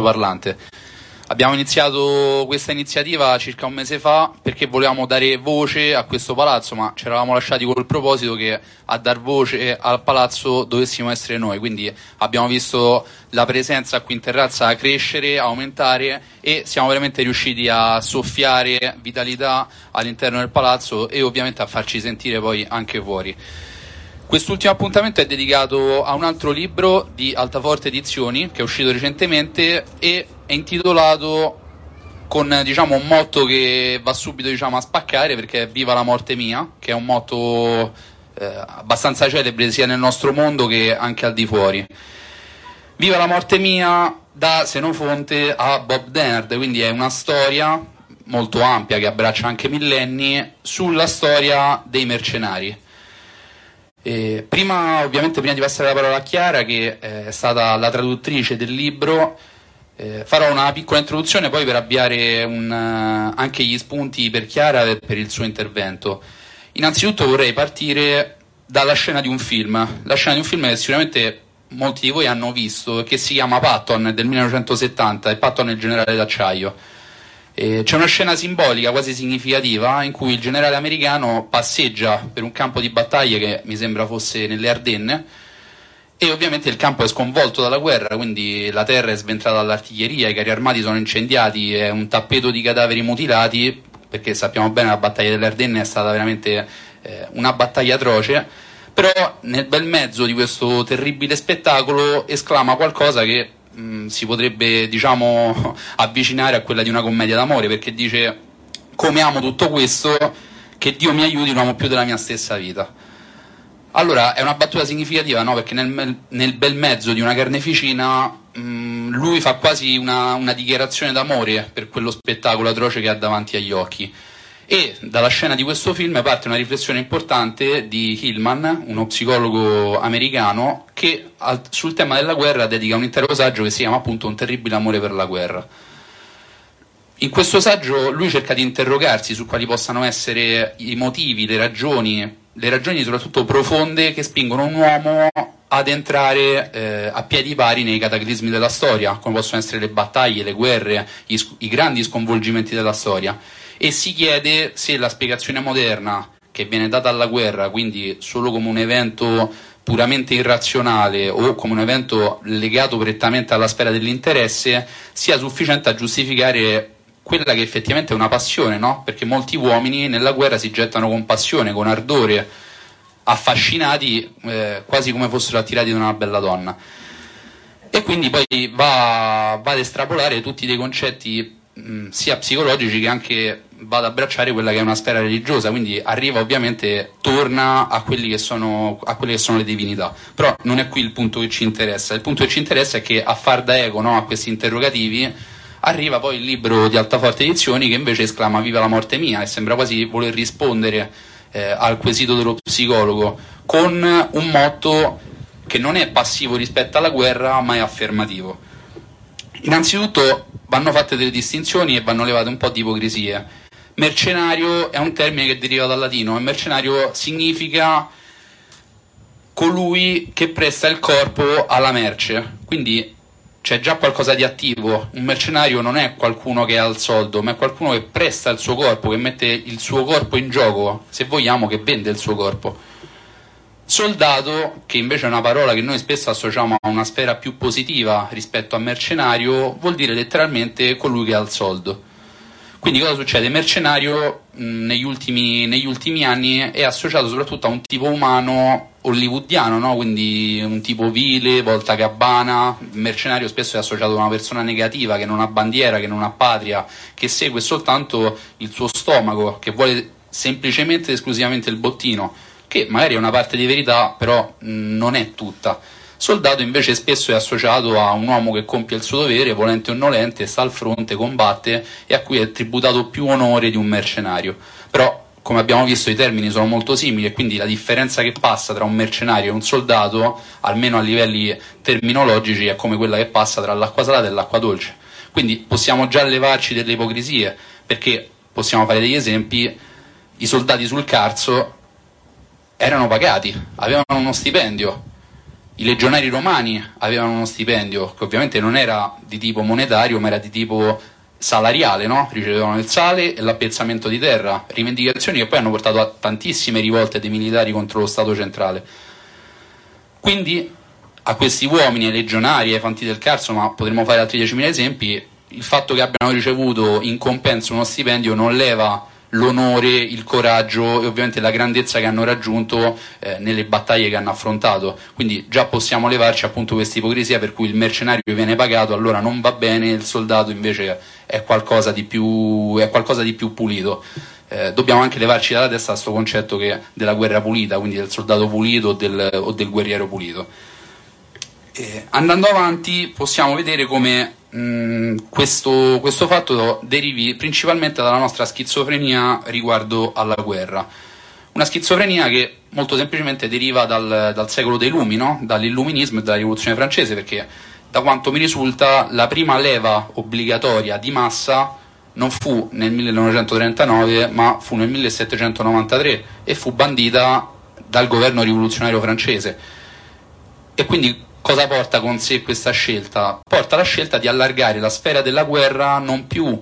parlante. Abbiamo iniziato questa iniziativa circa un mese fa perché volevamo dare voce a questo palazzo, ma ci eravamo lasciati col proposito che a dar voce al palazzo dovessimo essere noi. Quindi abbiamo visto la presenza qui in terrazza crescere, aumentare e siamo veramente riusciti a soffiare vitalità all'interno del palazzo e ovviamente a farci sentire poi anche fuori. Quest'ultimo appuntamento è dedicato a un altro libro di Altaforte Edizioni che è uscito recentemente e è intitolato con diciamo, un motto che va subito diciamo, a spaccare perché è Viva la morte mia, che è un motto eh, abbastanza celebre sia nel nostro mondo che anche al di fuori. Viva la morte mia da Senofonte a Bob Dennard, quindi è una storia molto ampia che abbraccia anche millenni sulla storia dei mercenari. E prima, ovviamente, prima di passare la parola a Chiara, che eh, è stata la traduttrice del libro, eh, farò una piccola introduzione poi per avviare un, uh, anche gli spunti per Chiara e per il suo intervento. Innanzitutto vorrei partire dalla scena di un film, la scena di un film che sicuramente molti di voi hanno visto, che si chiama Patton del 1970 e Patton è il generale d'acciaio eh, c'è una scena simbolica quasi significativa in cui il generale americano passeggia per un campo di battaglie che mi sembra fosse nelle Ardenne e ovviamente il campo è sconvolto dalla guerra, quindi la terra è sventrata dall'artiglieria, i carri armati sono incendiati, è un tappeto di cadaveri mutilati, perché sappiamo bene che la battaglia delle Ardenne è stata veramente eh, una battaglia atroce, però nel bel mezzo di questo terribile spettacolo esclama qualcosa che mh, mm, si potrebbe diciamo avvicinare a quella di una commedia d'amore perché dice come amo tutto questo che Dio mi aiuti non amo più della mia stessa vita allora è una battuta significativa no? perché nel, nel, bel mezzo di una carneficina mh, mm, lui fa quasi una, una dichiarazione d'amore per quello spettacolo atroce che ha davanti agli occhi e dalla scena di questo film parte una riflessione importante di Hillman, uno psicologo americano, che al, sul tema della guerra dedica un intero saggio che si chiama appunto Un terribile amore per la guerra. In questo saggio lui cerca di interrogarsi su quali possano essere i motivi, le ragioni, le ragioni soprattutto profonde che spingono un uomo ad entrare eh, a piedi pari nei cataclismi della storia, come possono essere le battaglie, le guerre, i, i grandi sconvolgimenti della storia e si chiede se la spiegazione moderna che viene data alla guerra, quindi solo come un evento puramente irrazionale o come un evento legato prettamente alla sfera dell'interesse, sia sufficiente a giustificare quella che effettivamente è una passione, no? Perché molti uomini nella guerra si gettano con passione, con ardore, affascinati eh, quasi come fossero attirati da una bella donna. E quindi poi va, va ad estrapolare tutti dei concetti mh, sia psicologici che anche va ad abbracciare quella che è una sfera religiosa, quindi arriva ovviamente, torna a quelle che sono le divinità. Però non è qui il punto che ci interessa, il punto che ci interessa è che a far da eco no, a questi interrogativi arriva poi il libro di Altaforte Edizioni che invece esclama viva la morte mia e sembra quasi voler rispondere eh, al quesito dello psicologo con un motto che non è passivo rispetto alla guerra ma è affermativo. Innanzitutto vanno fatte delle distinzioni e vanno levate un po' di ipocrisie Mercenario è un termine che deriva dal latino e mercenario significa colui che presta il corpo alla merce. Quindi c'è già qualcosa di attivo. Un mercenario non è qualcuno che ha il soldo, ma è qualcuno che presta il suo corpo, che mette il suo corpo in gioco, se vogliamo, che vende il suo corpo. Soldato, che invece è una parola che noi spesso associamo a una sfera più positiva rispetto a mercenario, vuol dire letteralmente colui che ha il soldo. Quindi cosa succede? Mercenario mh, negli, ultimi, negli, ultimi, anni è associato soprattutto a un tipo umano hollywoodiano, no? quindi un tipo vile, volta gabbana. Il mercenario spesso è associato a una persona negativa che non ha bandiera, che non ha patria, che segue soltanto il suo stomaco, che vuole semplicemente ed esclusivamente il bottino, che magari è una parte di verità, però mh, non è tutta. Soldato invece spesso è associato a un uomo che compie il suo dovere, volente o nolente, sta al fronte, combatte e a cui è tributato più onore di un mercenario. Però, come abbiamo visto, i termini sono molto simili e quindi la differenza che passa tra un mercenario e un soldato, almeno a livelli terminologici, è come quella che passa tra l'acqua salata e l'acqua dolce. Quindi possiamo già levarci delle ipocrisie, perché possiamo fare degli esempi, i soldati sul Carso erano pagati, avevano uno stipendio, I legionari romani avevano uno stipendio che ovviamente non era di tipo monetario, ma era di tipo salariale, no? ricevevano il sale e l'appezzamento di terra, rivendicazioni che poi hanno portato a tantissime rivolte dei militari contro lo Stato centrale. Quindi a questi uomini, ai legionari, ai fanti del Carso, ma potremmo fare altri 10.000 esempi, il fatto che abbiano ricevuto in compenso uno stipendio non leva l'onore, il coraggio e ovviamente la grandezza che hanno raggiunto eh, nelle battaglie che hanno affrontato. Quindi già possiamo levarci appunto questa ipocrisia per cui il mercenario viene pagato, allora non va bene, il soldato invece è qualcosa di più, qualcosa di più pulito. Eh, dobbiamo anche levarci dalla testa questo concetto che, della guerra pulita, quindi del soldato pulito o del, o del guerriero pulito. Eh, andando avanti possiamo vedere come mh, questo, questo, fatto derivi principalmente dalla nostra schizofrenia riguardo alla guerra. Una schizofrenia che molto semplicemente deriva dal, dal secolo dei lumi, no? dall'illuminismo e dalla rivoluzione francese, perché da quanto mi risulta la prima leva obbligatoria di massa non fu nel 1939 ma fu nel 1793 e fu bandita dal governo rivoluzionario francese. E quindi cosa porta con sé questa scelta? Porta la scelta di allargare la sfera della guerra non più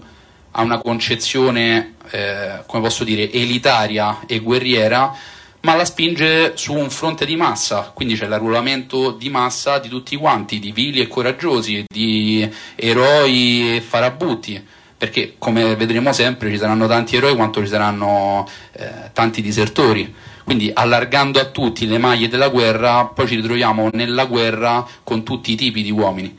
a una concezione, eh, come posso dire, elitaria e guerriera, ma la spinge su un fronte di massa, quindi c'è l'arruolamento di massa di tutti quanti, di vili e coraggiosi, di eroi e farabutti, perché come vedremo sempre ci saranno tanti eroi quanto ci saranno eh, tanti disertori. Quindi allargando a tutti le maglie della guerra, poi ci ritroviamo nella guerra con tutti i tipi di uomini.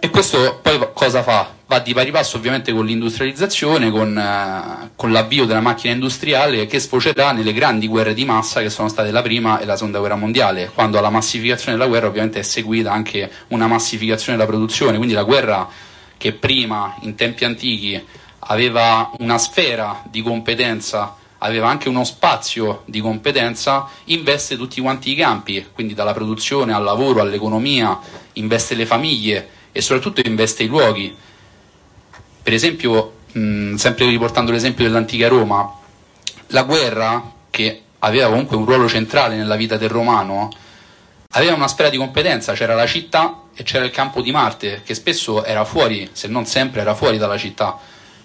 E questo poi cosa fa? Va di pari passo ovviamente con l'industrializzazione, con, eh, con, l'avvio della macchina industriale che sfocerà nelle grandi guerre di massa che sono state la prima e la seconda guerra mondiale, quando alla massificazione della guerra ovviamente è seguita anche una massificazione della produzione, quindi la guerra che prima in tempi antichi aveva una sfera di competenza aveva anche uno spazio di competenza, investe tutti quanti i campi, quindi dalla produzione al lavoro, all'economia, investe le famiglie e soprattutto investe i luoghi. Per esempio, mh, sempre riportando l'esempio dell'antica Roma, la guerra, che aveva comunque un ruolo centrale nella vita del romano, aveva una sfera di competenza, c'era la città e c'era il campo di Marte, che spesso era fuori, se non sempre era fuori dalla città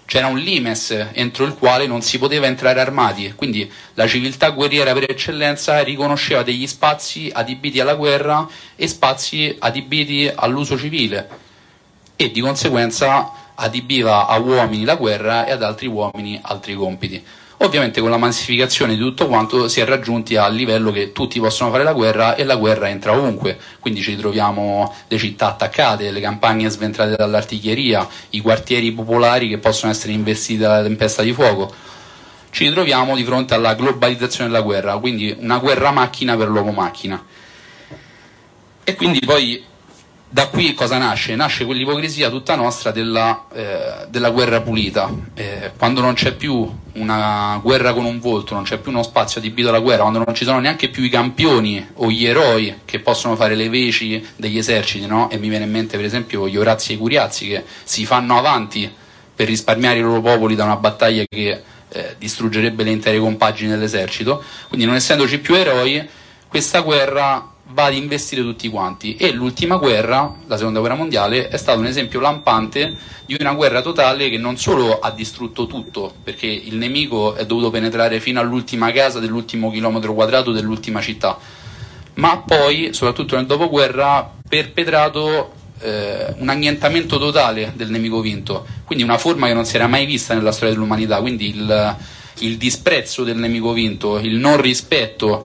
c'era un limes entro il quale non si poteva entrare armati, quindi la civiltà guerriera per eccellenza riconosceva degli spazi adibiti alla guerra e spazi adibiti all'uso civile e di conseguenza adibiva a uomini la guerra e ad altri uomini altri compiti. Ovviamente con la massificazione di tutto quanto si è raggiunti al livello che tutti possono fare la guerra e la guerra entra ovunque, quindi ci troviamo le città attaccate, le campagne sventrate dall'artiglieria, i quartieri popolari che possono essere investiti dalla tempesta di fuoco. Ci troviamo di fronte alla globalizzazione della guerra, quindi una guerra macchina per l'uomo macchina. E quindi poi da qui cosa nasce? Nasce quell'ipocrisia tutta nostra della, eh, della guerra pulita. Eh, quando non c'è più una guerra con un volto, non c'è più uno spazio adibito alla guerra, quando non ci sono neanche più i campioni o gli eroi che possono fare le veci degli eserciti, no? e mi viene in mente per esempio gli Orazzi e i Curiazzi che si fanno avanti per risparmiare i loro popoli da una battaglia che eh, distruggerebbe le intere compagini dell'esercito, quindi non essendoci più eroi, questa guerra va ad investire tutti quanti. E l'ultima guerra, la seconda guerra mondiale, è stato un esempio lampante di una guerra totale che non solo ha distrutto tutto, perché il nemico è dovuto penetrare fino all'ultima casa dell'ultimo chilometro quadrato dell'ultima città, ma poi, soprattutto nel dopoguerra, perpetrato eh, un annientamento totale del nemico vinto, quindi una forma che non si era mai vista nella storia dell'umanità, quindi il, il disprezzo del nemico vinto, il non rispetto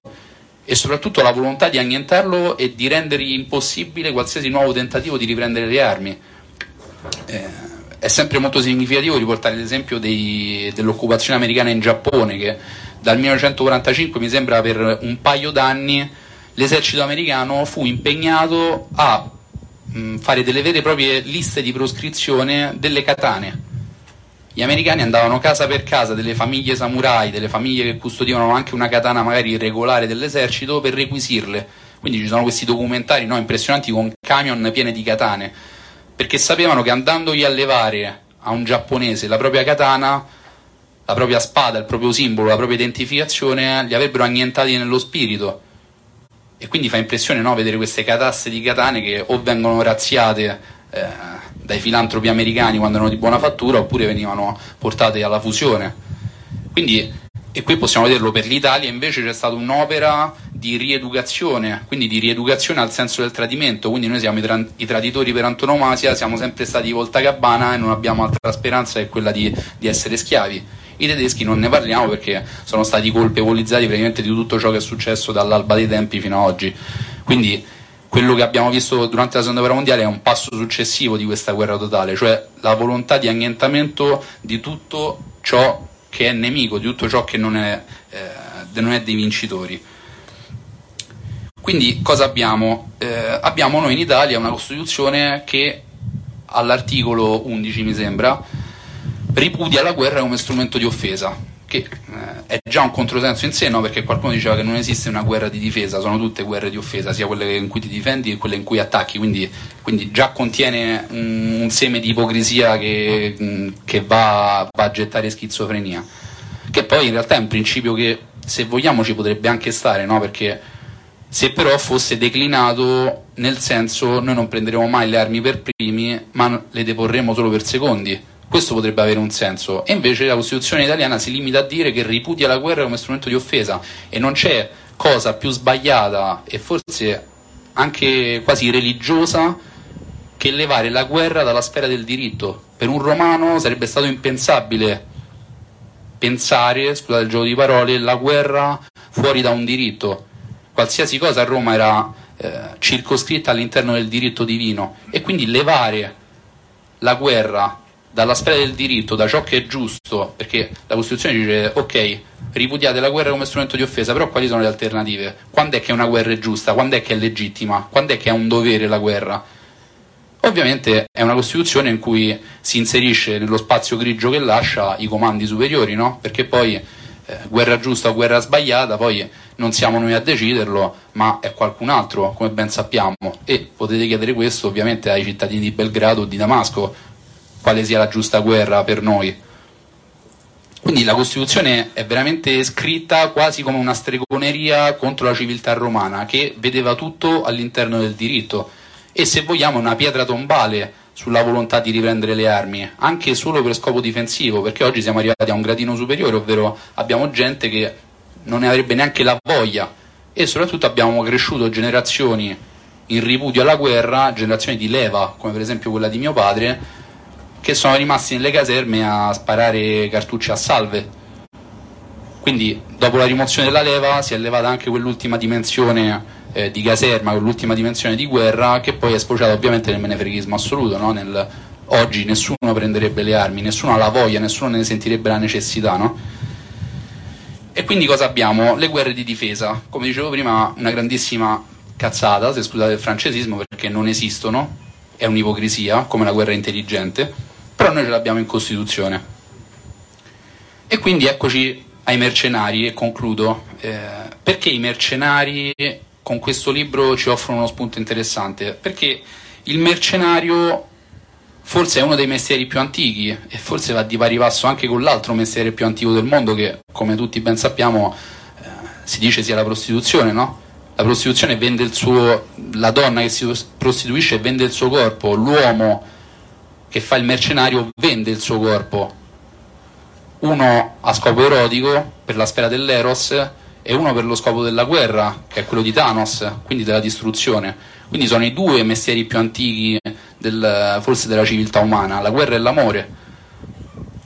e soprattutto la volontà di annientarlo e di rendere impossibile qualsiasi nuovo tentativo di riprendere le armi. Eh, è sempre molto significativo riportare l'esempio dei, dell'occupazione americana in Giappone che dal 1945 mi sembra per un paio d'anni l'esercito americano fu impegnato a mh, fare delle vere e proprie liste di proscrizione delle katane gli americani andavano casa per casa delle famiglie samurai, delle famiglie che custodivano anche una katana magari irregolare dell'esercito per requisirle. Quindi ci sono questi documentari no, impressionanti con camion pieni di katane, perché sapevano che andandogli a levare a un giapponese la propria katana, la propria spada, il proprio simbolo, la propria identificazione, li avrebbero annientati nello spirito. e quindi fa impressione no, vedere queste catasse di katane che o vengono razziate eh, dai filantropi americani quando erano di buona fattura oppure venivano portate alla fusione. Quindi, e qui possiamo vederlo per l'Italia, invece c'è stata un'opera di rieducazione, quindi di rieducazione al senso del tradimento, quindi noi siamo i, tra- i traditori per antonomasia, siamo sempre stati volta gabbana e non abbiamo altra speranza che quella di, di essere schiavi. I tedeschi non ne parliamo perché sono stati colpevolizzati praticamente di tutto ciò che è successo dall'alba dei tempi fino ad oggi. Quindi quello che abbiamo visto durante la seconda guerra mondiale è un passo successivo di questa guerra totale, cioè la volontà di annientamento di tutto ciò che è nemico, di tutto ciò che non è, eh, non è dei vincitori. Quindi cosa abbiamo? Eh, abbiamo noi in Italia una Costituzione che all'articolo 11 mi sembra ripudia la guerra come strumento di offesa, che eh, è già un controsenso in sé, no? perché qualcuno diceva che non esiste una guerra di difesa, sono tutte guerre di offesa, sia quelle in cui ti difendi che quelle in cui attacchi, quindi, quindi già contiene un, un, seme di ipocrisia che, mm, che va, va a gettare schizofrenia, che poi in realtà è un principio che se vogliamo ci potrebbe anche stare, no? perché se però fosse declinato nel senso noi non prenderemo mai le armi per primi, ma le deporremo solo per secondi questo potrebbe avere un senso. E invece la Costituzione italiana si limita a dire che ripudia la guerra come strumento di offesa e non c'è cosa più sbagliata e forse anche quasi religiosa che levare la guerra dalla sfera del diritto. Per un romano sarebbe stato impensabile pensare, scusate il gioco di parole, la guerra fuori da un diritto. Qualsiasi cosa a Roma era eh, circoscritta all'interno del diritto divino e quindi levare la guerra dalla sfera del diritto, da ciò che è giusto, perché la Costituzione dice ok, ripudiate la guerra come strumento di offesa, però quali sono le alternative? Quando è che una guerra è giusta? Quando è che è legittima? Quando è che è un dovere la guerra? Ovviamente è una Costituzione in cui si inserisce nello spazio grigio che lascia i comandi superiori, no? Perché poi eh, guerra giusta o guerra sbagliata, poi non siamo noi a deciderlo, ma è qualcun altro, come ben sappiamo. E potete chiedere questo ovviamente ai cittadini di Belgrado o di Damasco, quale sia la giusta guerra per noi. Quindi la Costituzione è veramente scritta quasi come una stregoneria contro la civiltà romana che vedeva tutto all'interno del diritto e se vogliamo una pietra tombale sulla volontà di riprendere le armi, anche solo per scopo difensivo, perché oggi siamo arrivati a un gradino superiore, ovvero abbiamo gente che non ne avrebbe neanche la voglia e soprattutto abbiamo cresciuto generazioni in ripudio alla guerra, generazioni di leva, come per esempio quella di mio padre, che sono rimasti nelle caserme a sparare cartucce a salve. Quindi dopo la rimozione della leva si è levata anche quell'ultima dimensione eh, di caserma, quell'ultima dimensione di guerra che poi è sfociata ovviamente nel menefreghismo assoluto, no? nel, oggi nessuno prenderebbe le armi, nessuno ha la voglia, nessuno ne sentirebbe la necessità. No? E quindi cosa abbiamo? Le guerre di difesa, come dicevo prima una grandissima cazzata, se scusate il francesismo, perché non esistono, è un'ipocrisia, come la guerra intelligente però noi ce l'abbiamo in Costituzione. E quindi eccoci ai mercenari e concludo. Eh, perché i mercenari con questo libro ci offrono uno spunto interessante? Perché il mercenario forse è uno dei mestieri più antichi e forse va di pari passo anche con l'altro mestiere più antico del mondo che, come tutti ben sappiamo, eh, si dice sia la prostituzione, no? La prostituzione vende il suo, la donna che si prostituisce vende il suo corpo, l'uomo che fa il mercenario vende il suo corpo, uno a scopo erotico per la sfera dell'Eros e uno per lo scopo della guerra, che è quello di Thanos, quindi della distruzione. Quindi sono i due mestieri più antichi del, forse della civiltà umana, la guerra e l'amore.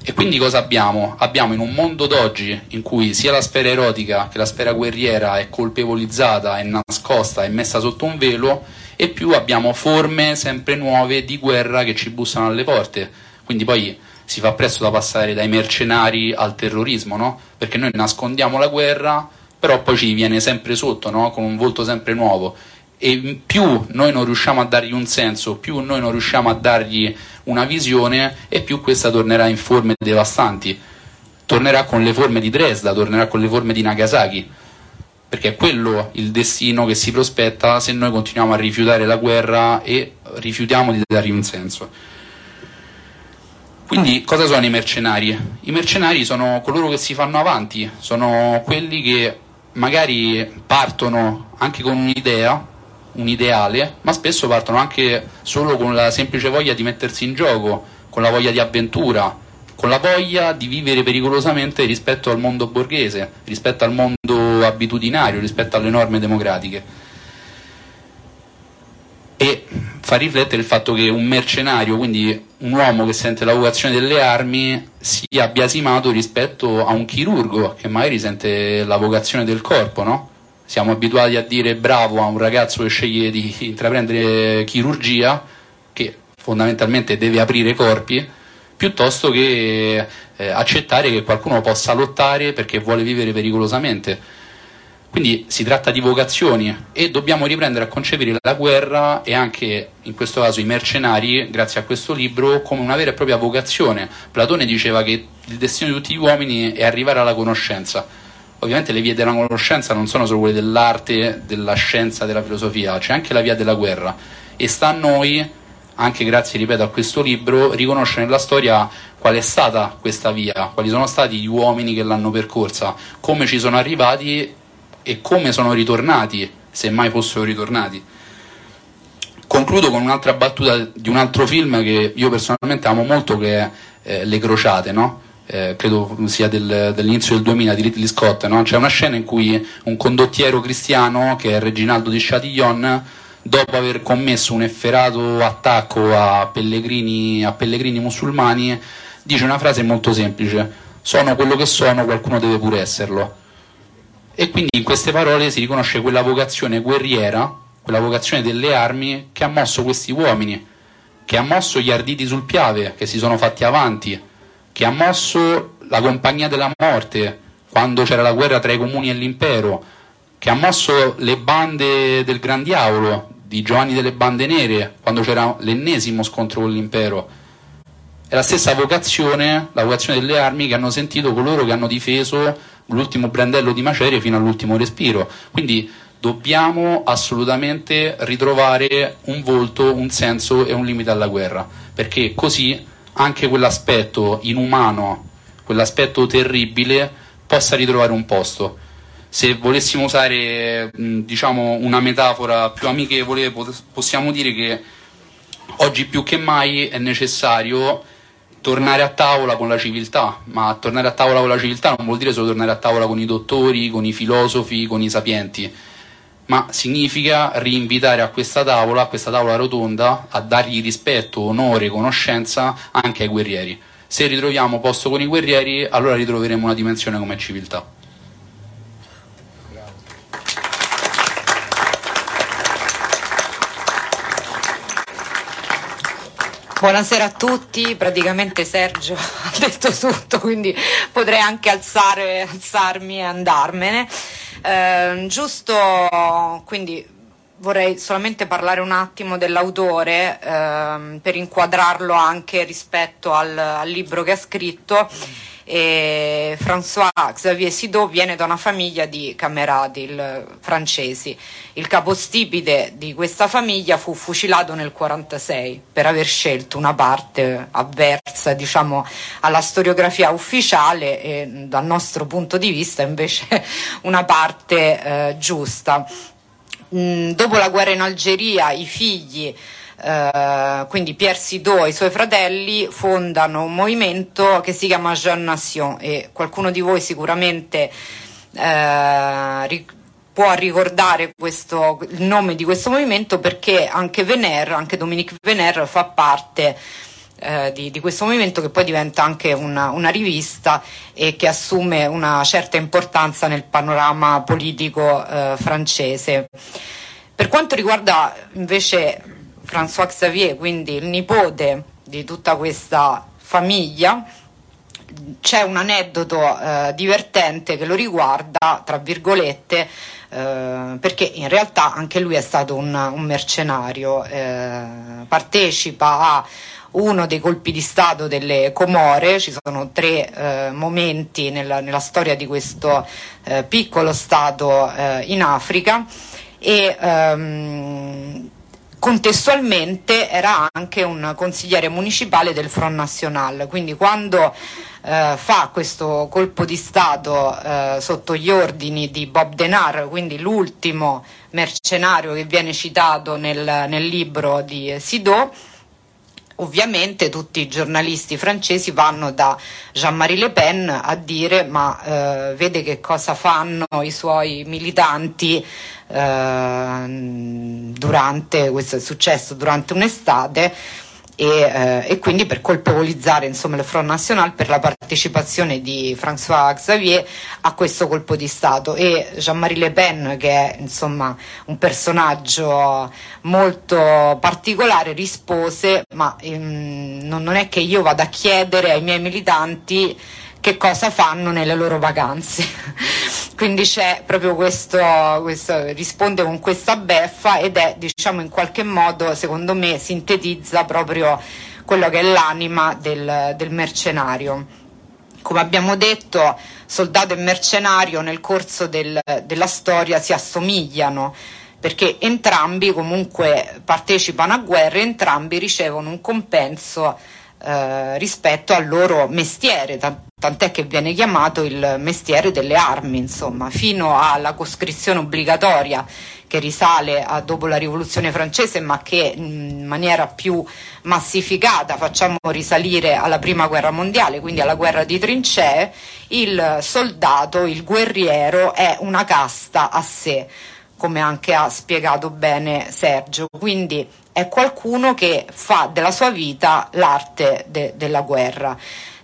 E quindi cosa abbiamo? Abbiamo in un mondo d'oggi in cui sia la sfera erotica che la sfera guerriera è colpevolizzata, è nascosta, è messa sotto un velo, e più abbiamo forme sempre nuove di guerra che ci bussano alle porte. Quindi poi si fa presto da passare dai mercenari al terrorismo, no? Perché noi nascondiamo la guerra, però poi ci viene sempre sotto, no? Con un volto sempre nuovo. E più noi non riusciamo a dargli un senso, più noi non riusciamo a dargli una visione, e più questa tornerà in forme devastanti. Tornerà con le forme di Dresda, tornerà con le forme di Nagasaki perché è quello il destino che si prospetta se noi continuiamo a rifiutare la guerra e rifiutiamo di dargli un senso. Quindi cosa sono i mercenari? I mercenari sono coloro che si fanno avanti, sono quelli che magari partono anche con un'idea, un ideale, ma spesso partono anche solo con la semplice voglia di mettersi in gioco, con la voglia di avventura, con la voglia di vivere pericolosamente rispetto al mondo borghese, rispetto al mondo abitudinario, rispetto alle norme democratiche. E fa riflettere il fatto che un mercenario, quindi un uomo che sente la vocazione delle armi, sia biasimato rispetto a un chirurgo che magari sente la vocazione del corpo, no? Siamo abituati a dire bravo a un ragazzo che sceglie di intraprendere chirurgia, che fondamentalmente deve aprire corpi, piuttosto che eh, accettare che qualcuno possa lottare perché vuole vivere pericolosamente. Quindi si tratta di vocazioni e dobbiamo riprendere a concepire la guerra e anche in questo caso i mercenari, grazie a questo libro, come una vera e propria vocazione. Platone diceva che il destino di tutti gli uomini è arrivare alla conoscenza. Ovviamente le vie della conoscenza non sono solo quelle dell'arte, della scienza, della filosofia, c'è anche la via della guerra e sta a noi, anche grazie, ripeto, a questo libro, riconoscere nella storia qual è stata questa via, quali sono stati gli uomini che l'hanno percorsa, come ci sono arrivati e come sono ritornati, se mai fossero ritornati. Concludo con un'altra battuta di un altro film che io personalmente amo molto, che è eh, Le Crociate, no? eh, credo sia del, dell'inizio del 2000 di Ridley Scott. No? C'è una scena in cui un condottiero cristiano, che è Reginaldo di Chatillon, dopo aver commesso un efferato attacco a pellegrini, a pellegrini musulmani, dice una frase molto semplice: Sono quello che sono, qualcuno deve pure esserlo e quindi in queste parole si riconosce quella vocazione guerriera, quella vocazione delle armi che ha mosso questi uomini, che ha mosso gli arditi sul Piave, che si sono fatti avanti, che ha mosso la compagnia della morte, quando c'era la guerra tra i comuni e l'impero, che ha mosso le bande del Gran Diavolo, di Giovanni delle Bande Nere, quando c'era l'ennesimo scontro con l'impero. È la stessa vocazione, la vocazione delle armi che hanno sentito coloro che hanno difeso l'ultimo brandello di macerie fino all'ultimo respiro. Quindi dobbiamo assolutamente ritrovare un volto, un senso e un limite alla guerra, perché così anche quell'aspetto inumano, quell'aspetto terribile possa ritrovare un posto. Se volessimo usare diciamo, una metafora più amichevole, possiamo dire che oggi più che mai è necessario tornare a tavola con la civiltà, ma tornare a tavola con la civiltà non vuol dire solo tornare a tavola con i dottori, con i filosofi, con i sapienti, ma significa rinvitare a questa tavola, a questa tavola rotonda, a dargli rispetto, onore, conoscenza anche ai guerrieri. Se ritroviamo posto con i guerrieri, allora ritroveremo una dimensione come civiltà. Buonasera a tutti, praticamente Sergio ha detto tutto, quindi potrei anche alzare, alzarmi e andarmene. Eh, giusto, quindi vorrei solamente parlare un attimo dell'autore eh, per inquadrarlo anche rispetto al, al libro che ha scritto e François Xavier Sido viene da una famiglia di camerati francesi. Il capostipite di questa famiglia fu fucilato nel 1946 per aver scelto una parte avversa diciamo, alla storiografia ufficiale e dal nostro punto di vista invece una parte eh, giusta. Mm, dopo la guerra in Algeria i figli Uh, quindi Pierre Sido e i suoi fratelli fondano un movimento che si chiama Jeune Nation e qualcuno di voi sicuramente uh, ric- può ricordare questo, il nome di questo movimento perché anche Vener, anche Dominique Vener fa parte uh, di, di, questo movimento che poi diventa anche una, una, rivista e che assume una certa importanza nel panorama politico francese. Per quanto riguarda invece François Xavier, quindi il nipote di tutta questa famiglia, c'è un aneddoto eh, divertente che lo riguarda, tra virgolette, eh, perché in realtà anche lui è stato un, un mercenario, eh, partecipa a uno dei colpi di Stato delle Comore, ci sono tre eh, momenti nella, nella, storia di questo eh, piccolo Stato eh, in Africa. E ehm, contestualmente era anche un consigliere municipale del Front National, quindi quando eh, fa questo colpo di Stato eh, sotto gli ordini di Bob Denard, quindi l'ultimo mercenario che viene citato nel, nel libro di Sido, Ovviamente tutti i giornalisti francesi vanno da Jean-Marie Le Pen a dire ma eh, vede che cosa fanno i suoi militanti eh, durante, questo è successo durante un'estate e, eh, e, quindi per colpevolizzare insomma, il Front National per la partecipazione di François Xavier a questo colpo di Stato e Jean-Marie Le Pen che è insomma, un personaggio molto particolare rispose ma ehm, non è che io vada a chiedere ai miei militanti che cosa fanno nelle loro vacanze. Quindi c'è proprio questo, questo, risponde con questa beffa ed è diciamo in qualche modo secondo me sintetizza proprio quello che è l'anima del, del mercenario. Come abbiamo detto, soldato e mercenario nel corso del, della storia si assomigliano perché entrambi comunque partecipano a guerre, entrambi ricevono un compenso eh, rispetto al loro mestiere, tant'è che viene chiamato il mestiere delle armi, insomma, fino alla coscrizione obbligatoria che risale a dopo la rivoluzione francese, ma che in maniera più massificata facciamo risalire alla prima guerra mondiale, quindi alla guerra di trincee, il soldato, il guerriero è una casta a sé, come anche ha spiegato bene Sergio. Quindi è qualcuno che fa della sua vita l'arte de- della guerra.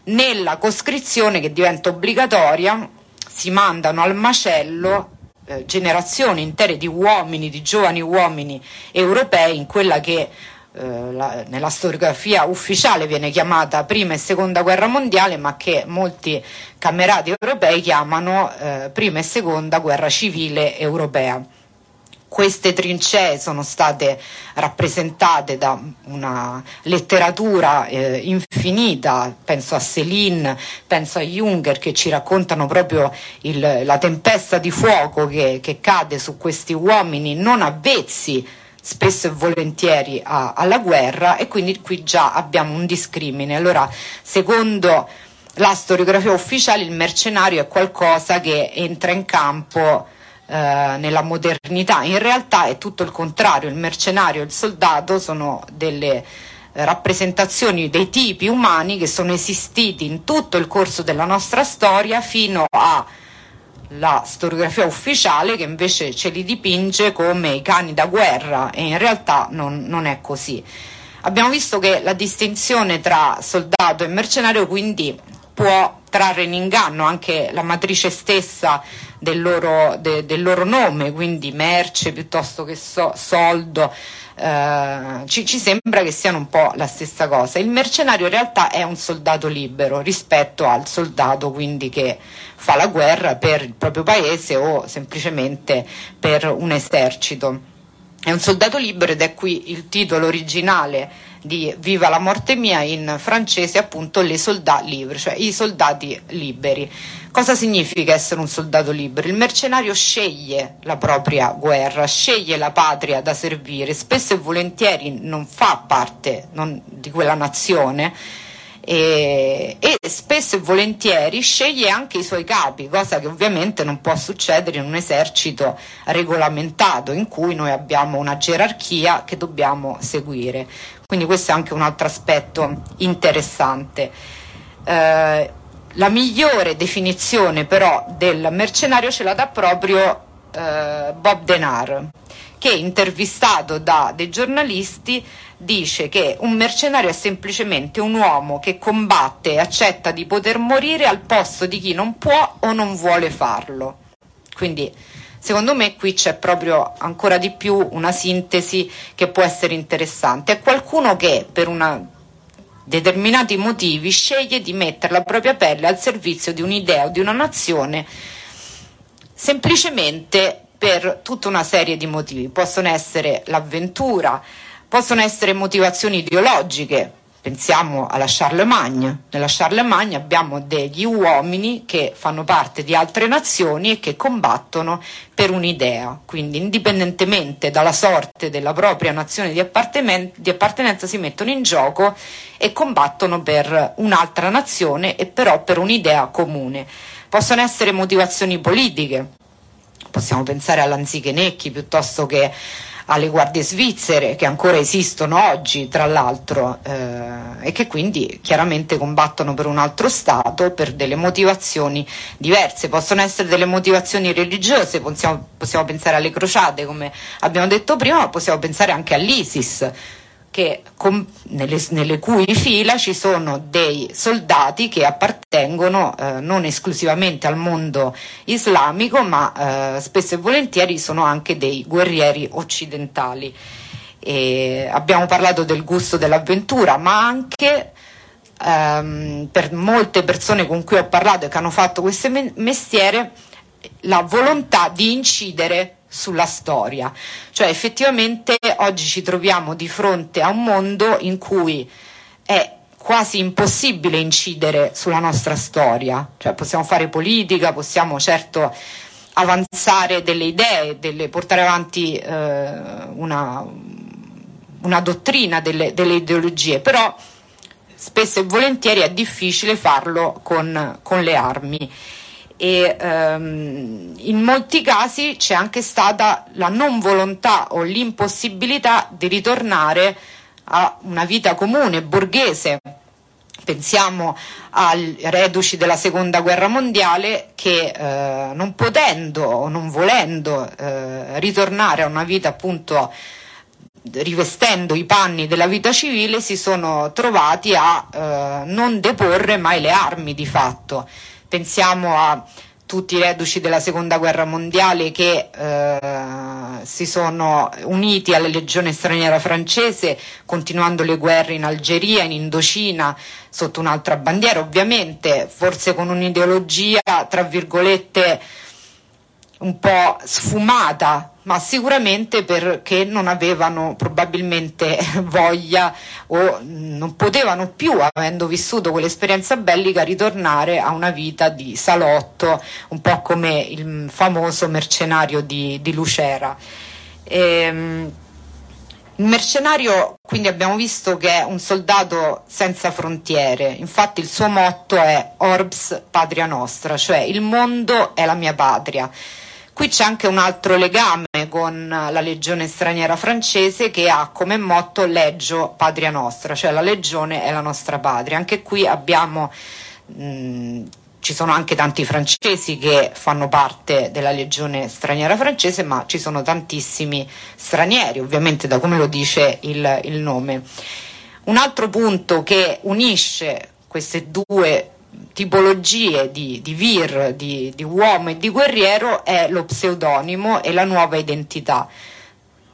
Nella coscrizione che diventa obbligatoria si mandano al macello eh, generazioni intere di uomini, di giovani uomini europei in quella che eh, la, nella storiografia ufficiale viene chiamata prima e seconda guerra mondiale, ma che molti camerati europei chiamano eh, prima e seconda guerra civile europea queste trincee sono state rappresentate da una letteratura eh, infinita, penso a Céline, penso a Junger che ci raccontano proprio il, la tempesta di fuoco che, che, cade su questi uomini non avvezzi spesso e volentieri a, alla guerra e quindi qui già abbiamo un discrimine. Allora, secondo la storiografia ufficiale il mercenario è qualcosa che entra in campo eh, nella modernità. In realtà è tutto il contrario, il mercenario e il soldato sono delle eh, rappresentazioni dei tipi umani che sono esistiti in tutto il corso della nostra storia fino alla storiografia ufficiale che invece ce li dipinge come i cani da guerra e in realtà non, non è così. Abbiamo visto che la distinzione tra soldato e mercenario quindi può trarre in inganno anche la matrice stessa del loro, de, del loro nome, quindi merce piuttosto che so, soldo. Uh, ci, ci, sembra che siano un po' la stessa cosa. Il mercenario in realtà è un soldato libero rispetto al soldato quindi che fa la guerra per il proprio paese o semplicemente per un esercito. È un soldato libero ed è qui il titolo originale di Viva la morte mia in francese appunto les soldats libres, cioè i soldati liberi. Cosa significa essere un soldato libero? Il mercenario sceglie la propria guerra, sceglie la patria da servire, spesso e volentieri non fa parte non, di quella nazione e, e, spesso e volentieri sceglie anche i suoi capi, cosa che ovviamente non può succedere in un esercito regolamentato in cui noi abbiamo una gerarchia che dobbiamo seguire. Quindi questo è anche un altro aspetto interessante. Eh, la migliore definizione però del mercenario ce la dà proprio eh, Bob Denard, che intervistato da dei giornalisti dice che un mercenario è semplicemente un uomo che combatte e accetta di poter morire al posto di chi non può o non vuole farlo. Quindi secondo me qui c'è proprio ancora di più una sintesi che può essere interessante. È qualcuno che per una determinati motivi sceglie di mettere la propria pelle al servizio di un'idea o di una nazione semplicemente per tutta una serie di motivi. Possono essere l'avventura, possono essere motivazioni ideologiche, Pensiamo alla Charlemagne. Nella Charlemagne abbiamo degli uomini che fanno parte di altre nazioni e che combattono per un'idea. Quindi, indipendentemente dalla sorte della propria nazione di, appartenen- di appartenenza, si mettono in gioco e combattono per un'altra nazione e però per un'idea comune. Possono essere motivazioni politiche, possiamo pensare all'Anzichenecchi piuttosto che alle guardie svizzere che ancora esistono oggi, tra l'altro, eh, e che quindi chiaramente combattono per un altro Stato per delle motivazioni diverse. Possono essere delle motivazioni religiose, possiamo, possiamo pensare alle crociate, come abbiamo detto prima, ma possiamo pensare anche all'ISIS che, com, nelle, nelle, cui fila ci sono dei soldati che appartengono eh, non esclusivamente al mondo islamico, ma eh, spesso e volentieri sono anche dei guerrieri occidentali. E abbiamo parlato del gusto dell'avventura, ma anche ehm, per molte persone con cui ho parlato e che hanno fatto questo mestiere, la volontà di incidere sulla storia. Cioè effettivamente oggi ci troviamo di fronte a un mondo in cui è quasi impossibile incidere sulla nostra storia, cioè possiamo fare politica, possiamo certo avanzare delle idee, delle, portare avanti eh, una, una, dottrina, delle, delle, ideologie, però spesso e volentieri è difficile farlo con, con le armi e ehm, in molti casi c'è anche stata la non volontà o l'impossibilità di ritornare a una vita comune, borghese. Pensiamo ai reduci della seconda guerra mondiale che eh, non potendo o non volendo eh, ritornare a una vita appunto rivestendo i panni della vita civile si sono trovati a eh, non deporre mai le armi di fatto pensiamo a tutti i reduci della seconda guerra mondiale che eh, si sono uniti alla legione straniera francese, continuando le guerre in Algeria, in Indocina, sotto un'altra bandiera, ovviamente, forse con un'ideologia, tra virgolette, un po' sfumata, ma sicuramente perché non avevano probabilmente voglia o non potevano più, avendo vissuto quell'esperienza bellica, ritornare a una vita di salotto, un po' come il famoso mercenario di, di Lucera. Ehm, il mercenario, quindi abbiamo visto che è un soldato senza frontiere, infatti il suo motto è Orbs Patria Nostra, cioè il mondo è la mia patria. Qui c'è anche un altro legame con la legione straniera francese che ha come motto Leggio Patria Nostra, cioè la legione è la nostra patria. Anche qui abbiamo mh, ci sono anche tanti francesi che fanno parte della legione straniera francese, ma ci sono tantissimi stranieri, ovviamente da come lo dice il, il nome. Un altro punto che unisce queste due tipologie di, di vir, di, di uomo e di guerriero è lo pseudonimo e la nuova identità.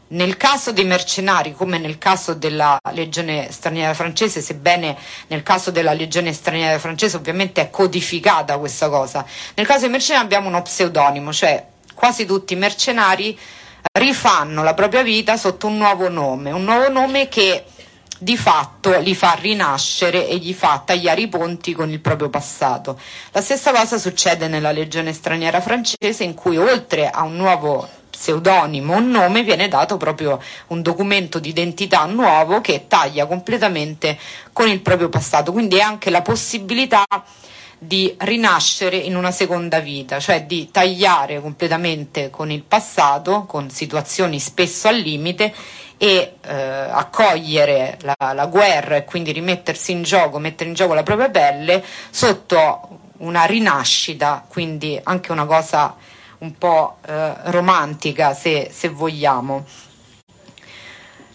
Nel caso dei mercenari, come nel caso della legione straniera francese, sebbene nel caso della legione straniera francese ovviamente è codificata questa cosa, nel caso dei mercenari abbiamo uno pseudonimo, cioè quasi tutti i mercenari rifanno la propria vita sotto un nuovo nome, un nuovo nome che di fatto li fa rinascere e gli fa tagliare i ponti con il proprio passato. La stessa cosa succede nella Legione straniera francese in cui oltre a un nuovo pseudonimo, un nome, viene dato proprio un documento di identità nuovo che taglia completamente con il proprio passato, quindi è anche la possibilità di rinascere in una seconda vita, cioè di tagliare completamente con il passato, con situazioni spesso al limite e eh, accogliere la, la, guerra e quindi rimettersi in gioco, mettere in gioco la propria pelle sotto una rinascita, quindi anche una cosa un po' eh, romantica se, se vogliamo.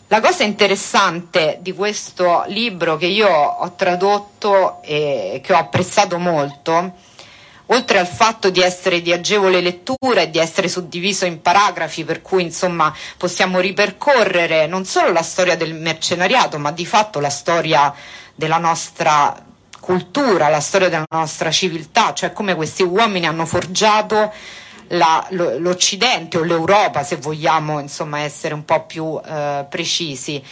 La cosa interessante di questo libro che io ho tradotto e che ho apprezzato molto oltre al fatto di essere di agevole lettura e di essere suddiviso in paragrafi per cui insomma possiamo ripercorrere non solo la storia del mercenariato ma di fatto la storia della nostra cultura, la storia della nostra civiltà, cioè come questi uomini hanno forgiato la, lo, l'Occidente o l'Europa, se vogliamo insomma, essere un po' più eh, precisi.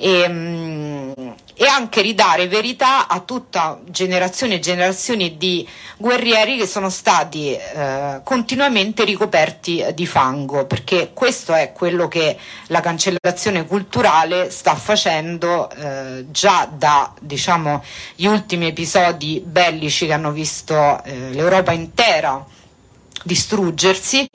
E, mm, e anche ridare verità a tutta generazioni e generazioni di guerrieri che sono stati eh, continuamente ricoperti di fango, perché questo è quello che la cancellazione culturale sta facendo eh, già da diciamo, gli ultimi episodi bellici che hanno visto eh, l'Europa intera distruggersi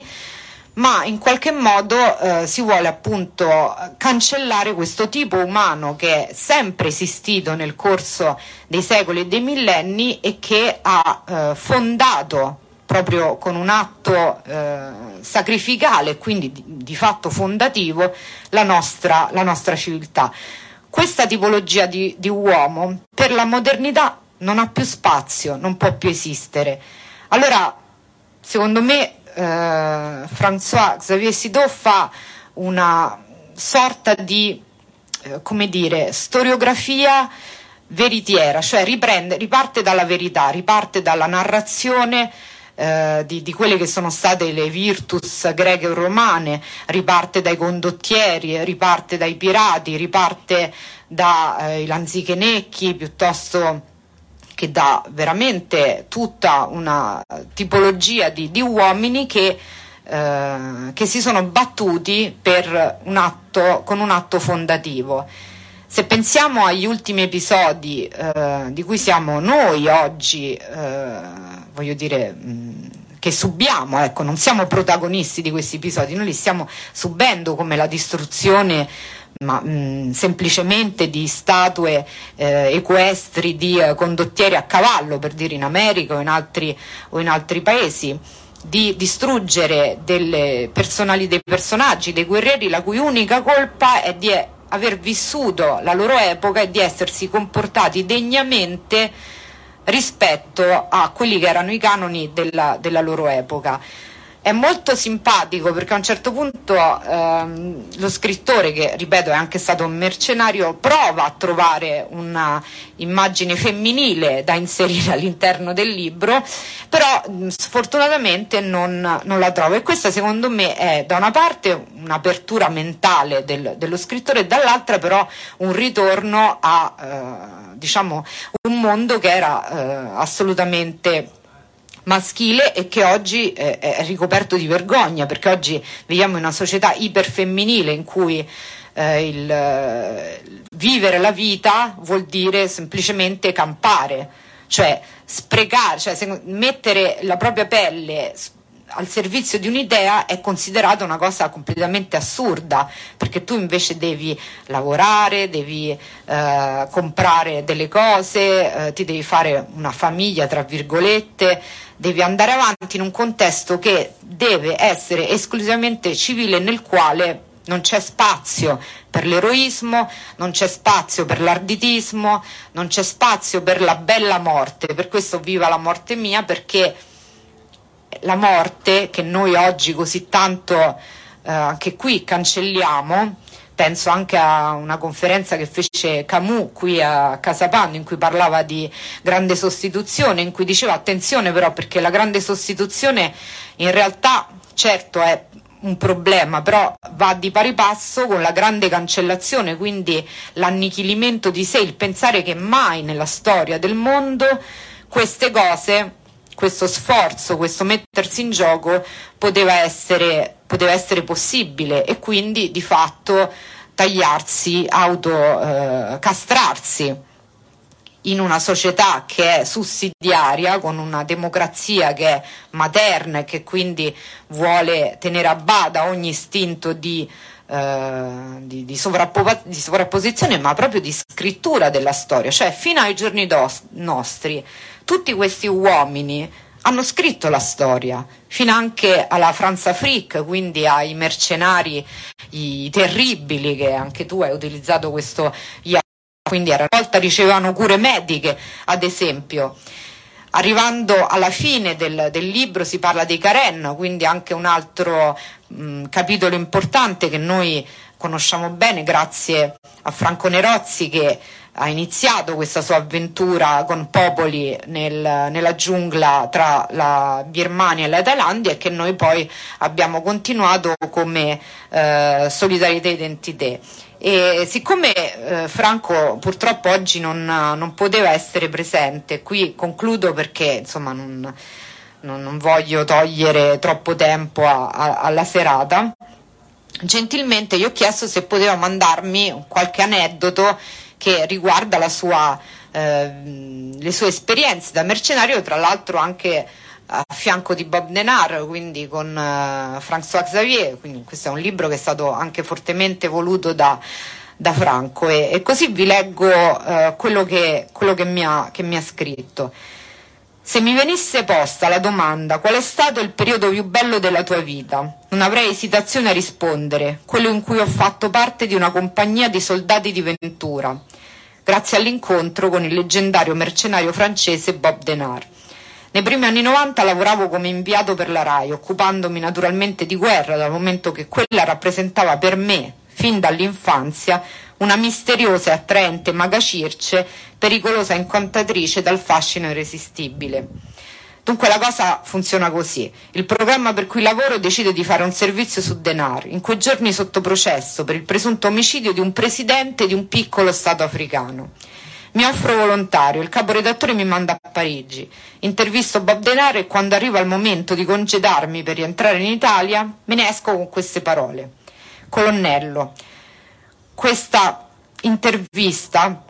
ma in qualche modo eh, si vuole appunto cancellare questo tipo umano che è sempre esistito nel corso dei secoli e dei millenni e che ha eh, fondato proprio con un atto eh, sacrificale quindi di, di, fatto fondativo la nostra, la nostra civiltà. Questa tipologia di, di uomo per la modernità non ha più spazio, non può più esistere. Allora, secondo me eh, François Xavier Sido fa una sorta di, eh, come dire, storiografia veritiera, cioè riprende, riparte dalla verità, riparte dalla narrazione eh, di, di, quelle che sono state le virtus greche o romane, riparte dai condottieri, riparte dai pirati, riparte dai eh, lanzichenecchi piuttosto che dà veramente tutta una tipologia di, di uomini che, eh, che, si sono battuti un atto, con un atto fondativo. Se pensiamo agli ultimi episodi eh, di cui siamo noi oggi, eh, voglio dire, mh, che subiamo, ecco, non siamo protagonisti di questi episodi, noi li stiamo subendo come la distruzione ma mh, mm, semplicemente di statue eh, equestri di eh, condottieri a cavallo, per dire in America o in altri, o in altri paesi di distruggere dei personaggi, dei guerrieri la cui unica colpa è di aver vissuto la loro epoca e di essersi comportati degnamente rispetto a quelli che erano i canoni della, della loro epoca è molto simpatico perché a un certo punto ehm, lo scrittore, che ripeto è anche stato un mercenario, prova a trovare un'immagine femminile da inserire all'interno del libro, però sfortunatamente non, non, la trova. E questa secondo me è da una parte un'apertura mentale del, dello scrittore e dall'altra però un ritorno a eh, diciamo, un mondo che era eh, assolutamente maschile e che oggi eh, è ricoperto di vergogna perché oggi viviamo in una società iperfemminile in cui eh, il, eh, vivere la vita vuol dire semplicemente campare, cioè sprecare, cioè mettere la propria pelle al servizio di un'idea è considerata una cosa completamente assurda, perché tu invece devi lavorare, devi eh, comprare delle cose, eh, ti devi fare una famiglia, tra virgolette, devi andare avanti in un contesto che deve essere esclusivamente civile nel quale non c'è spazio per l'eroismo, non c'è spazio per l'arditismo, non c'è spazio per la bella morte. Per questo viva la morte mia, perché la morte che noi oggi così tanto eh, anche qui cancelliamo, penso anche a una conferenza che fece Camus qui a Casapando in cui parlava di grande sostituzione, in cui diceva attenzione però perché la grande sostituzione in realtà certo è un problema, però va di pari passo con la grande cancellazione, quindi l'annichilimento di sé, il pensare che mai nella storia del mondo queste cose, questo sforzo, questo mettersi in gioco poteva essere poteva essere possibile e quindi di fatto tagliarsi, autocastrarsi eh, in una società che è sussidiaria, con una democrazia che è materna e che quindi vuole tenere a bada ogni istinto di, eh, di, di, sovrappo- di, sovrapposizione, ma proprio di scrittura della storia. Cioè, fino ai giorni dos- nostri, tutti questi uomini hanno scritto la storia, fino anche alla Franza Frick, quindi ai mercenari i terribili che anche tu hai utilizzato questo quindi a volta ricevevano cure mediche, ad esempio. Arrivando alla fine del, del, libro si parla dei Karen, quindi anche un altro mh, capitolo importante che noi conosciamo bene grazie a Franco Nerozzi che ha iniziato questa sua avventura con popoli nel, nella giungla tra la Birmania e la Thailandia e che noi poi abbiamo continuato come eh, solidarietà identità. E siccome eh, Franco purtroppo oggi non, non, poteva essere presente, qui concludo perché insomma non, non, non voglio togliere troppo tempo a, a, alla serata, gentilmente gli ho chiesto se poteva mandarmi qualche aneddoto che riguarda sua, eh, le sue esperienze da mercenario, tra l'altro anche a fianco di Bob Denard, quindi con uh, François Xavier, quindi questo è un libro che è stato anche fortemente voluto da, da Franco e, e, così vi leggo uh, quello, che, quello che, mi ha, che mi ha scritto. Se mi venisse posta la domanda qual è stato il periodo più bello della tua vita, non avrei esitazione a rispondere, quello in cui ho fatto parte di una compagnia di soldati di Ventura, grazie all'incontro con il leggendario mercenario francese Bob Denard. Nei primi anni 90 lavoravo come inviato per la RAI, occupandomi naturalmente di guerra, dal momento che quella rappresentava per me, fin dall'infanzia, una misteriosa e attraente maga circe, pericolosa incantatrice dal fascino irresistibile. Dunque la cosa funziona così. Il programma per cui lavoro decide di fare un servizio su Denar, in quei giorni sotto processo per il presunto omicidio di un presidente di un piccolo Stato africano. Mi offro volontario, il caporedattore mi manda a Parigi. Intervisto Bob Denaro e quando arriva il momento di congedarmi per rientrare in Italia, me ne esco con queste parole. Colonnello, questa intervista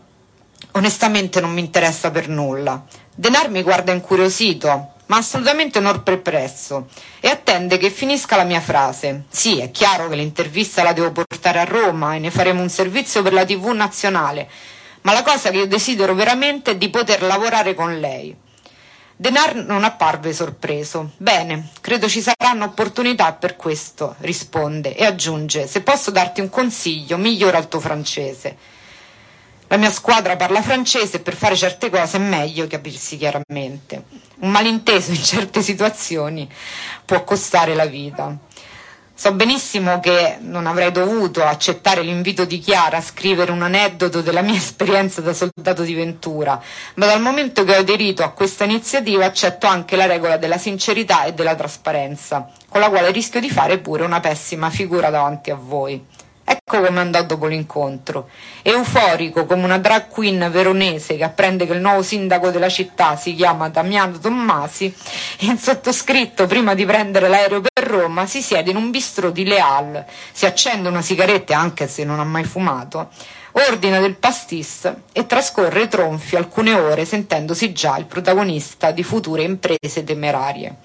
onestamente non mi interessa per nulla. Denar mi guarda incuriosito, ma assolutamente non perplesso, e attende che finisca la mia frase. Sì, è chiaro che l'intervista la devo portare a Roma e ne faremo un servizio per la TV nazionale, ma la cosa che io desidero veramente è di poter lavorare con lei. Denar non apparve sorpreso. Bene, credo ci saranno opportunità per questo, risponde e aggiunge: Se posso darti un consiglio, migliora il tuo francese. La mia squadra parla francese e per fare certe cose è meglio capirsi chiaramente. Un malinteso in certe situazioni può costare la vita. So benissimo che non avrei dovuto accettare l'invito di Chiara a scrivere un aneddoto della mia esperienza da soldato di Ventura, ma dal momento che ho aderito a questa iniziativa accetto anche la regola della sincerità e della trasparenza, con la quale rischio di fare pure una pessima figura davanti a voi. Ecco come andò dopo l'incontro. Euforico come una drag queen veronese che apprende che il nuovo sindaco della città si chiama Damiano Tommasi, il sottoscritto, prima di prendere l'aereo per Roma, si siede in un bistrò di Leal, si accende una sigaretta anche se non ha mai fumato, ordina del pastis e trascorre tronfio alcune ore sentendosi già il protagonista di future imprese temerarie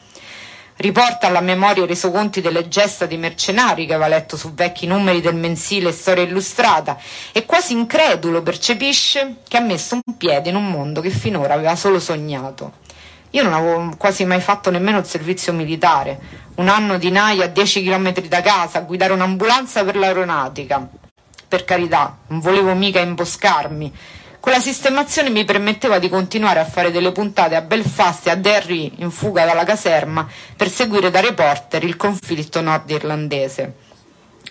riporta alla memoria i resoconti delle gesta di mercenari che aveva letto su vecchi numeri del mensile Storia Illustrata e quasi incredulo percepisce che ha messo un piede in un mondo che finora aveva solo sognato. Io non avevo quasi mai fatto nemmeno il servizio militare, un anno di naia a 10 km da casa, a guidare un'ambulanza per l'aeronautica. Per carità, non volevo mica imboscarmi, quella sistemazione mi permetteva di continuare a fare delle puntate a Belfast e a Derry in fuga dalla caserma per seguire da reporter il conflitto nordirlandese.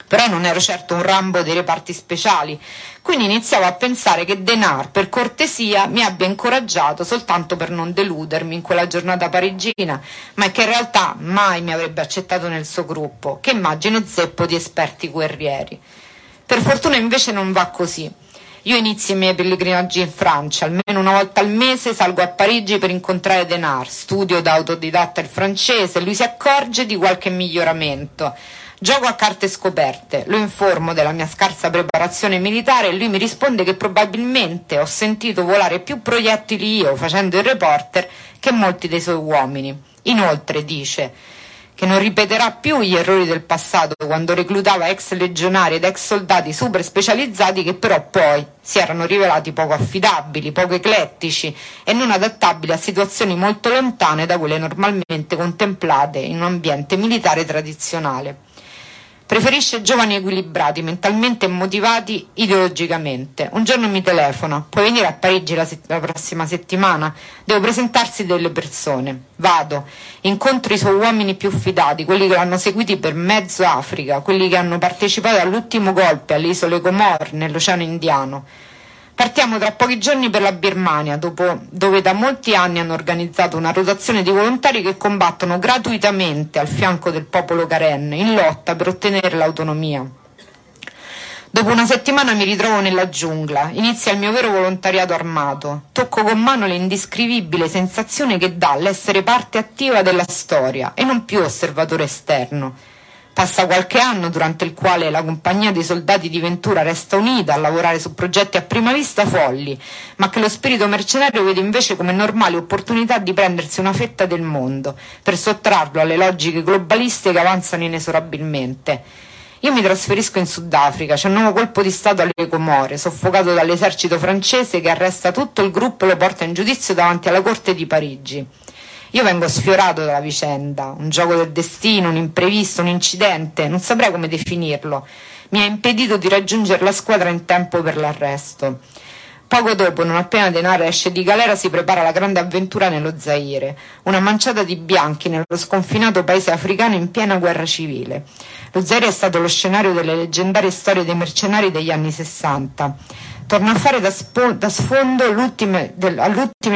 Però non ero certo un rambo dei reparti speciali, quindi iniziavo a pensare che Denar, per cortesia, mi abbia incoraggiato soltanto per non deludermi in quella giornata parigina, ma che in realtà mai mi avrebbe accettato nel suo gruppo, che immagino zeppo di esperti guerrieri. Per fortuna invece non va così. Io inizio i miei pellegrinaggi in Francia, almeno una volta al mese salgo a Parigi per incontrare Denard, studio da autodidatta il francese, lui si accorge di qualche miglioramento. Gioco a carte scoperte, lo informo della mia scarsa preparazione militare e lui mi risponde che probabilmente ho sentito volare più proiettili io facendo il reporter che molti dei suoi uomini. Inoltre dice che non ripeterà più gli errori del passato quando reclutava ex legionari ed ex soldati super specializzati che però poi si erano rivelati poco affidabili, poco eclettici e non adattabili a situazioni molto lontane da quelle normalmente contemplate in un ambiente militare tradizionale. Preferisce giovani equilibrati, mentalmente motivati ideologicamente. Un giorno mi telefona, puoi venire a Parigi la, set- la, prossima settimana? Devo presentarsi delle persone. Vado, incontro i suoi uomini più fidati, quelli che l'hanno seguiti per mezzo Africa, quelli che hanno partecipato all'ultimo golpe alle isole Comor nell'Oceano Indiano. Partiamo tra pochi giorni per la Birmania, dopo, dove da molti anni hanno organizzato una rotazione di volontari che combattono gratuitamente al fianco del popolo Karen in lotta per ottenere l'autonomia. Dopo una settimana mi ritrovo nella giungla, inizia il mio vero volontariato armato. Tocco con mano l'indescrivibile sensazione che dà l'essere parte attiva della storia e non più osservatore esterno. Passa qualche anno durante il quale la compagnia dei soldati di Ventura resta unita a lavorare su progetti a prima vista folli, ma che lo spirito mercenario vede invece come normale opportunità di prendersi una fetta del mondo, per sottrarlo alle logiche globaliste che avanzano inesorabilmente. Io mi trasferisco in Sudafrica, c'è un nuovo colpo di Stato alle Comore, soffocato dall'esercito francese che arresta tutto il gruppo e lo porta in giudizio davanti alla Corte di Parigi. Io vengo sfiorato dalla vicenda, un gioco del destino, un imprevisto, un incidente, non saprei come definirlo. Mi ha impedito di raggiungere la squadra in tempo per l'arresto. Poco dopo, non appena Denaro esce di galera, si prepara la grande avventura nello Zaire, una manciata di bianchi nello sconfinato paese africano in piena guerra civile. Lo Zaire è stato lo scenario delle leggendarie storie dei mercenari degli anni Sessanta. Torna a fare da, spo- da sfondo all'ultima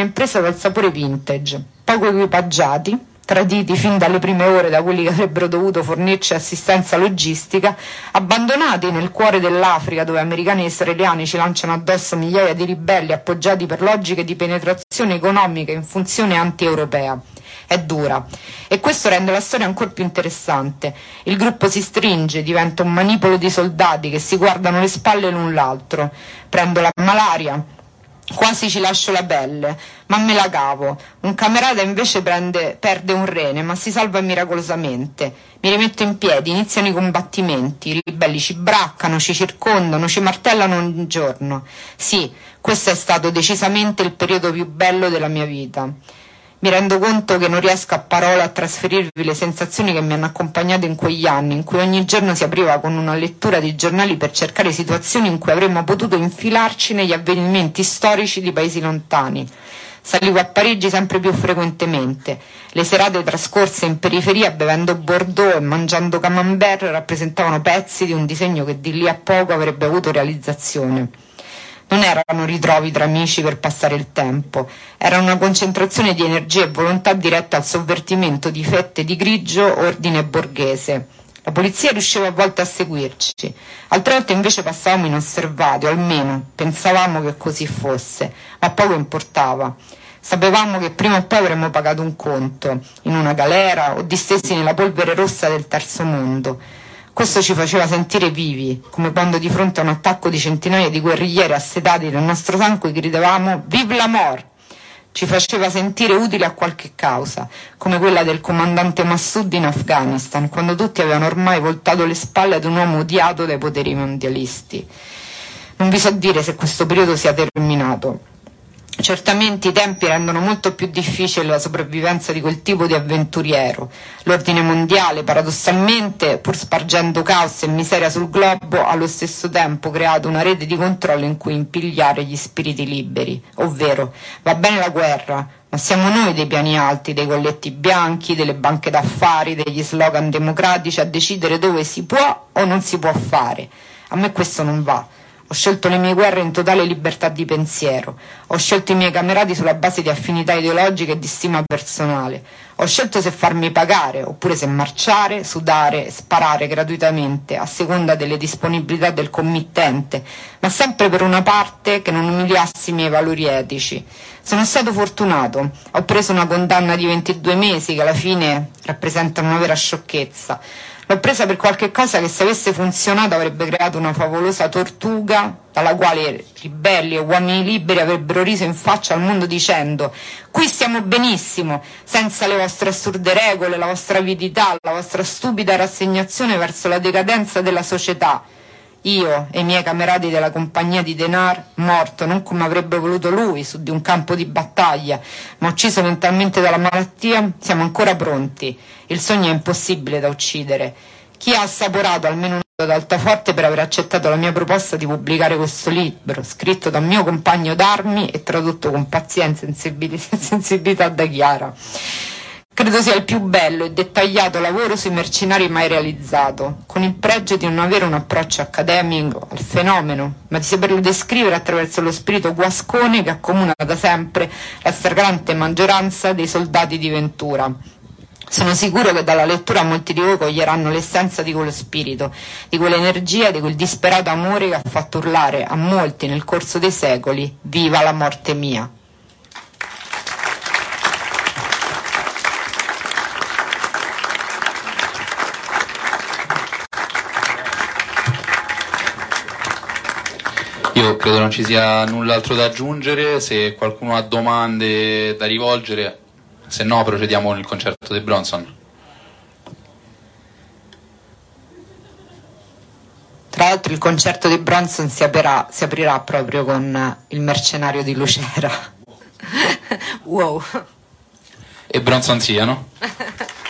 impresa dal sapore vintage, poco equipaggiati, traditi fin dalle prime ore da quelli che avrebbero dovuto fornirci assistenza logistica, abbandonati nel cuore dell'Africa dove americani e israeliani ci lanciano addosso migliaia di ribelli appoggiati per logiche di penetrazione economica in funzione anti-europea. È dura e questo rende la storia ancora più interessante. Il gruppo si stringe, diventa un manipolo di soldati che si guardano le spalle l'un l'altro. Prendo la malaria, Quasi ci lascio la pelle, ma me la cavo. Un camerata invece prende, perde un rene, ma si salva miracolosamente. Mi rimetto in piedi, iniziano i combattimenti. I ribelli ci braccano, ci circondano, ci martellano ogni giorno. Sì, questo è stato decisamente il periodo più bello della mia vita. Mi rendo conto che non riesco a parole a trasferirvi le sensazioni che mi hanno accompagnato in quegli anni, in cui ogni giorno si apriva con una lettura di giornali per cercare situazioni in cui avremmo potuto infilarci negli avvenimenti storici di paesi lontani. Salivo a Parigi sempre più frequentemente. Le serate trascorse in periferia bevendo Bordeaux e mangiando camembert rappresentavano pezzi di un disegno che di lì a poco avrebbe avuto realizzazione. Non erano ritrovi tra amici per passare il tempo, era una concentrazione di energia e volontà diretta al sovvertimento di fette di grigio ordine borghese. La polizia riusciva a volte a seguirci, altre volte invece passavamo inosservati, o almeno pensavamo che così fosse, ma poco importava. Sapevamo che prima o poi avremmo pagato un conto, in una galera o distesi nella polvere rossa del terzo mondo. Questo ci faceva sentire vivi, come quando di fronte a un attacco di centinaia di guerriglieri assetati nel nostro sangue gridavamo Vive la mort! Ci faceva sentire utili a qualche causa, come quella del comandante Massoud in Afghanistan, quando tutti avevano ormai voltato le spalle ad un uomo odiato dai poteri mondialisti. Non vi so dire se questo periodo sia terminato. Certamente i tempi rendono molto più difficile la sopravvivenza di quel tipo di avventuriero. L'ordine mondiale, paradossalmente, pur spargendo caos e miseria sul globo, ha allo stesso tempo creato una rete di controllo in cui impigliare gli spiriti liberi. Ovvero, va bene la guerra, ma siamo noi dei piani alti, dei colletti bianchi, delle banche d'affari, degli slogan democratici a decidere dove si può o non si può fare. A me questo non va. Ho scelto le mie guerre in totale libertà di pensiero. Ho scelto i miei camerati sulla base di affinità ideologiche e di stima personale. Ho scelto se farmi pagare oppure se marciare, sudare, sparare gratuitamente a seconda delle disponibilità del committente, ma sempre per una parte che non umiliassi i miei valori etici. Sono stato fortunato. Ho preso una condanna di 22 mesi che alla fine rappresenta una vera sciocchezza. L'ho presa per qualche cosa che se avesse funzionato avrebbe creato una favolosa tortuga dalla quale ribelli e uomini liberi avrebbero riso in faccia al mondo dicendo qui stiamo benissimo, senza le vostre assurde regole, la vostra avidità, la vostra stupida rassegnazione verso la decadenza della società. Io e i miei camerati della compagnia di Denar, morto non come avrebbe voluto lui su di un campo di battaglia, ma ucciso mentalmente dalla malattia, siamo ancora pronti. Il sogno è impossibile da uccidere. Chi ha assaporato almeno un ad altaforte per aver accettato la mia proposta di pubblicare questo libro, scritto da un mio compagno d'armi e tradotto con pazienza e sensibilità da Chiara. Credo sia il più bello e dettagliato lavoro sui mercenari mai realizzato, con il pregio di non avere un approccio accademico al fenomeno, ma di saperlo descrivere attraverso lo spirito guascone che accomuna da sempre la stragrande maggioranza dei soldati di Ventura. Sono sicuro che dalla lettura molti di voi coglieranno l'essenza di quello spirito, di quell'energia, di quel disperato amore che ha fatto urlare a molti nel corso dei secoli Viva la morte mia! Io credo non ci sia null'altro da aggiungere, se qualcuno ha domande da rivolgere, se no procediamo con il concerto di Bronson. Tra l'altro il concerto di Bronson si aprirà, si aprirà proprio con il mercenario di Lucera. wow. E Bronson sia, no?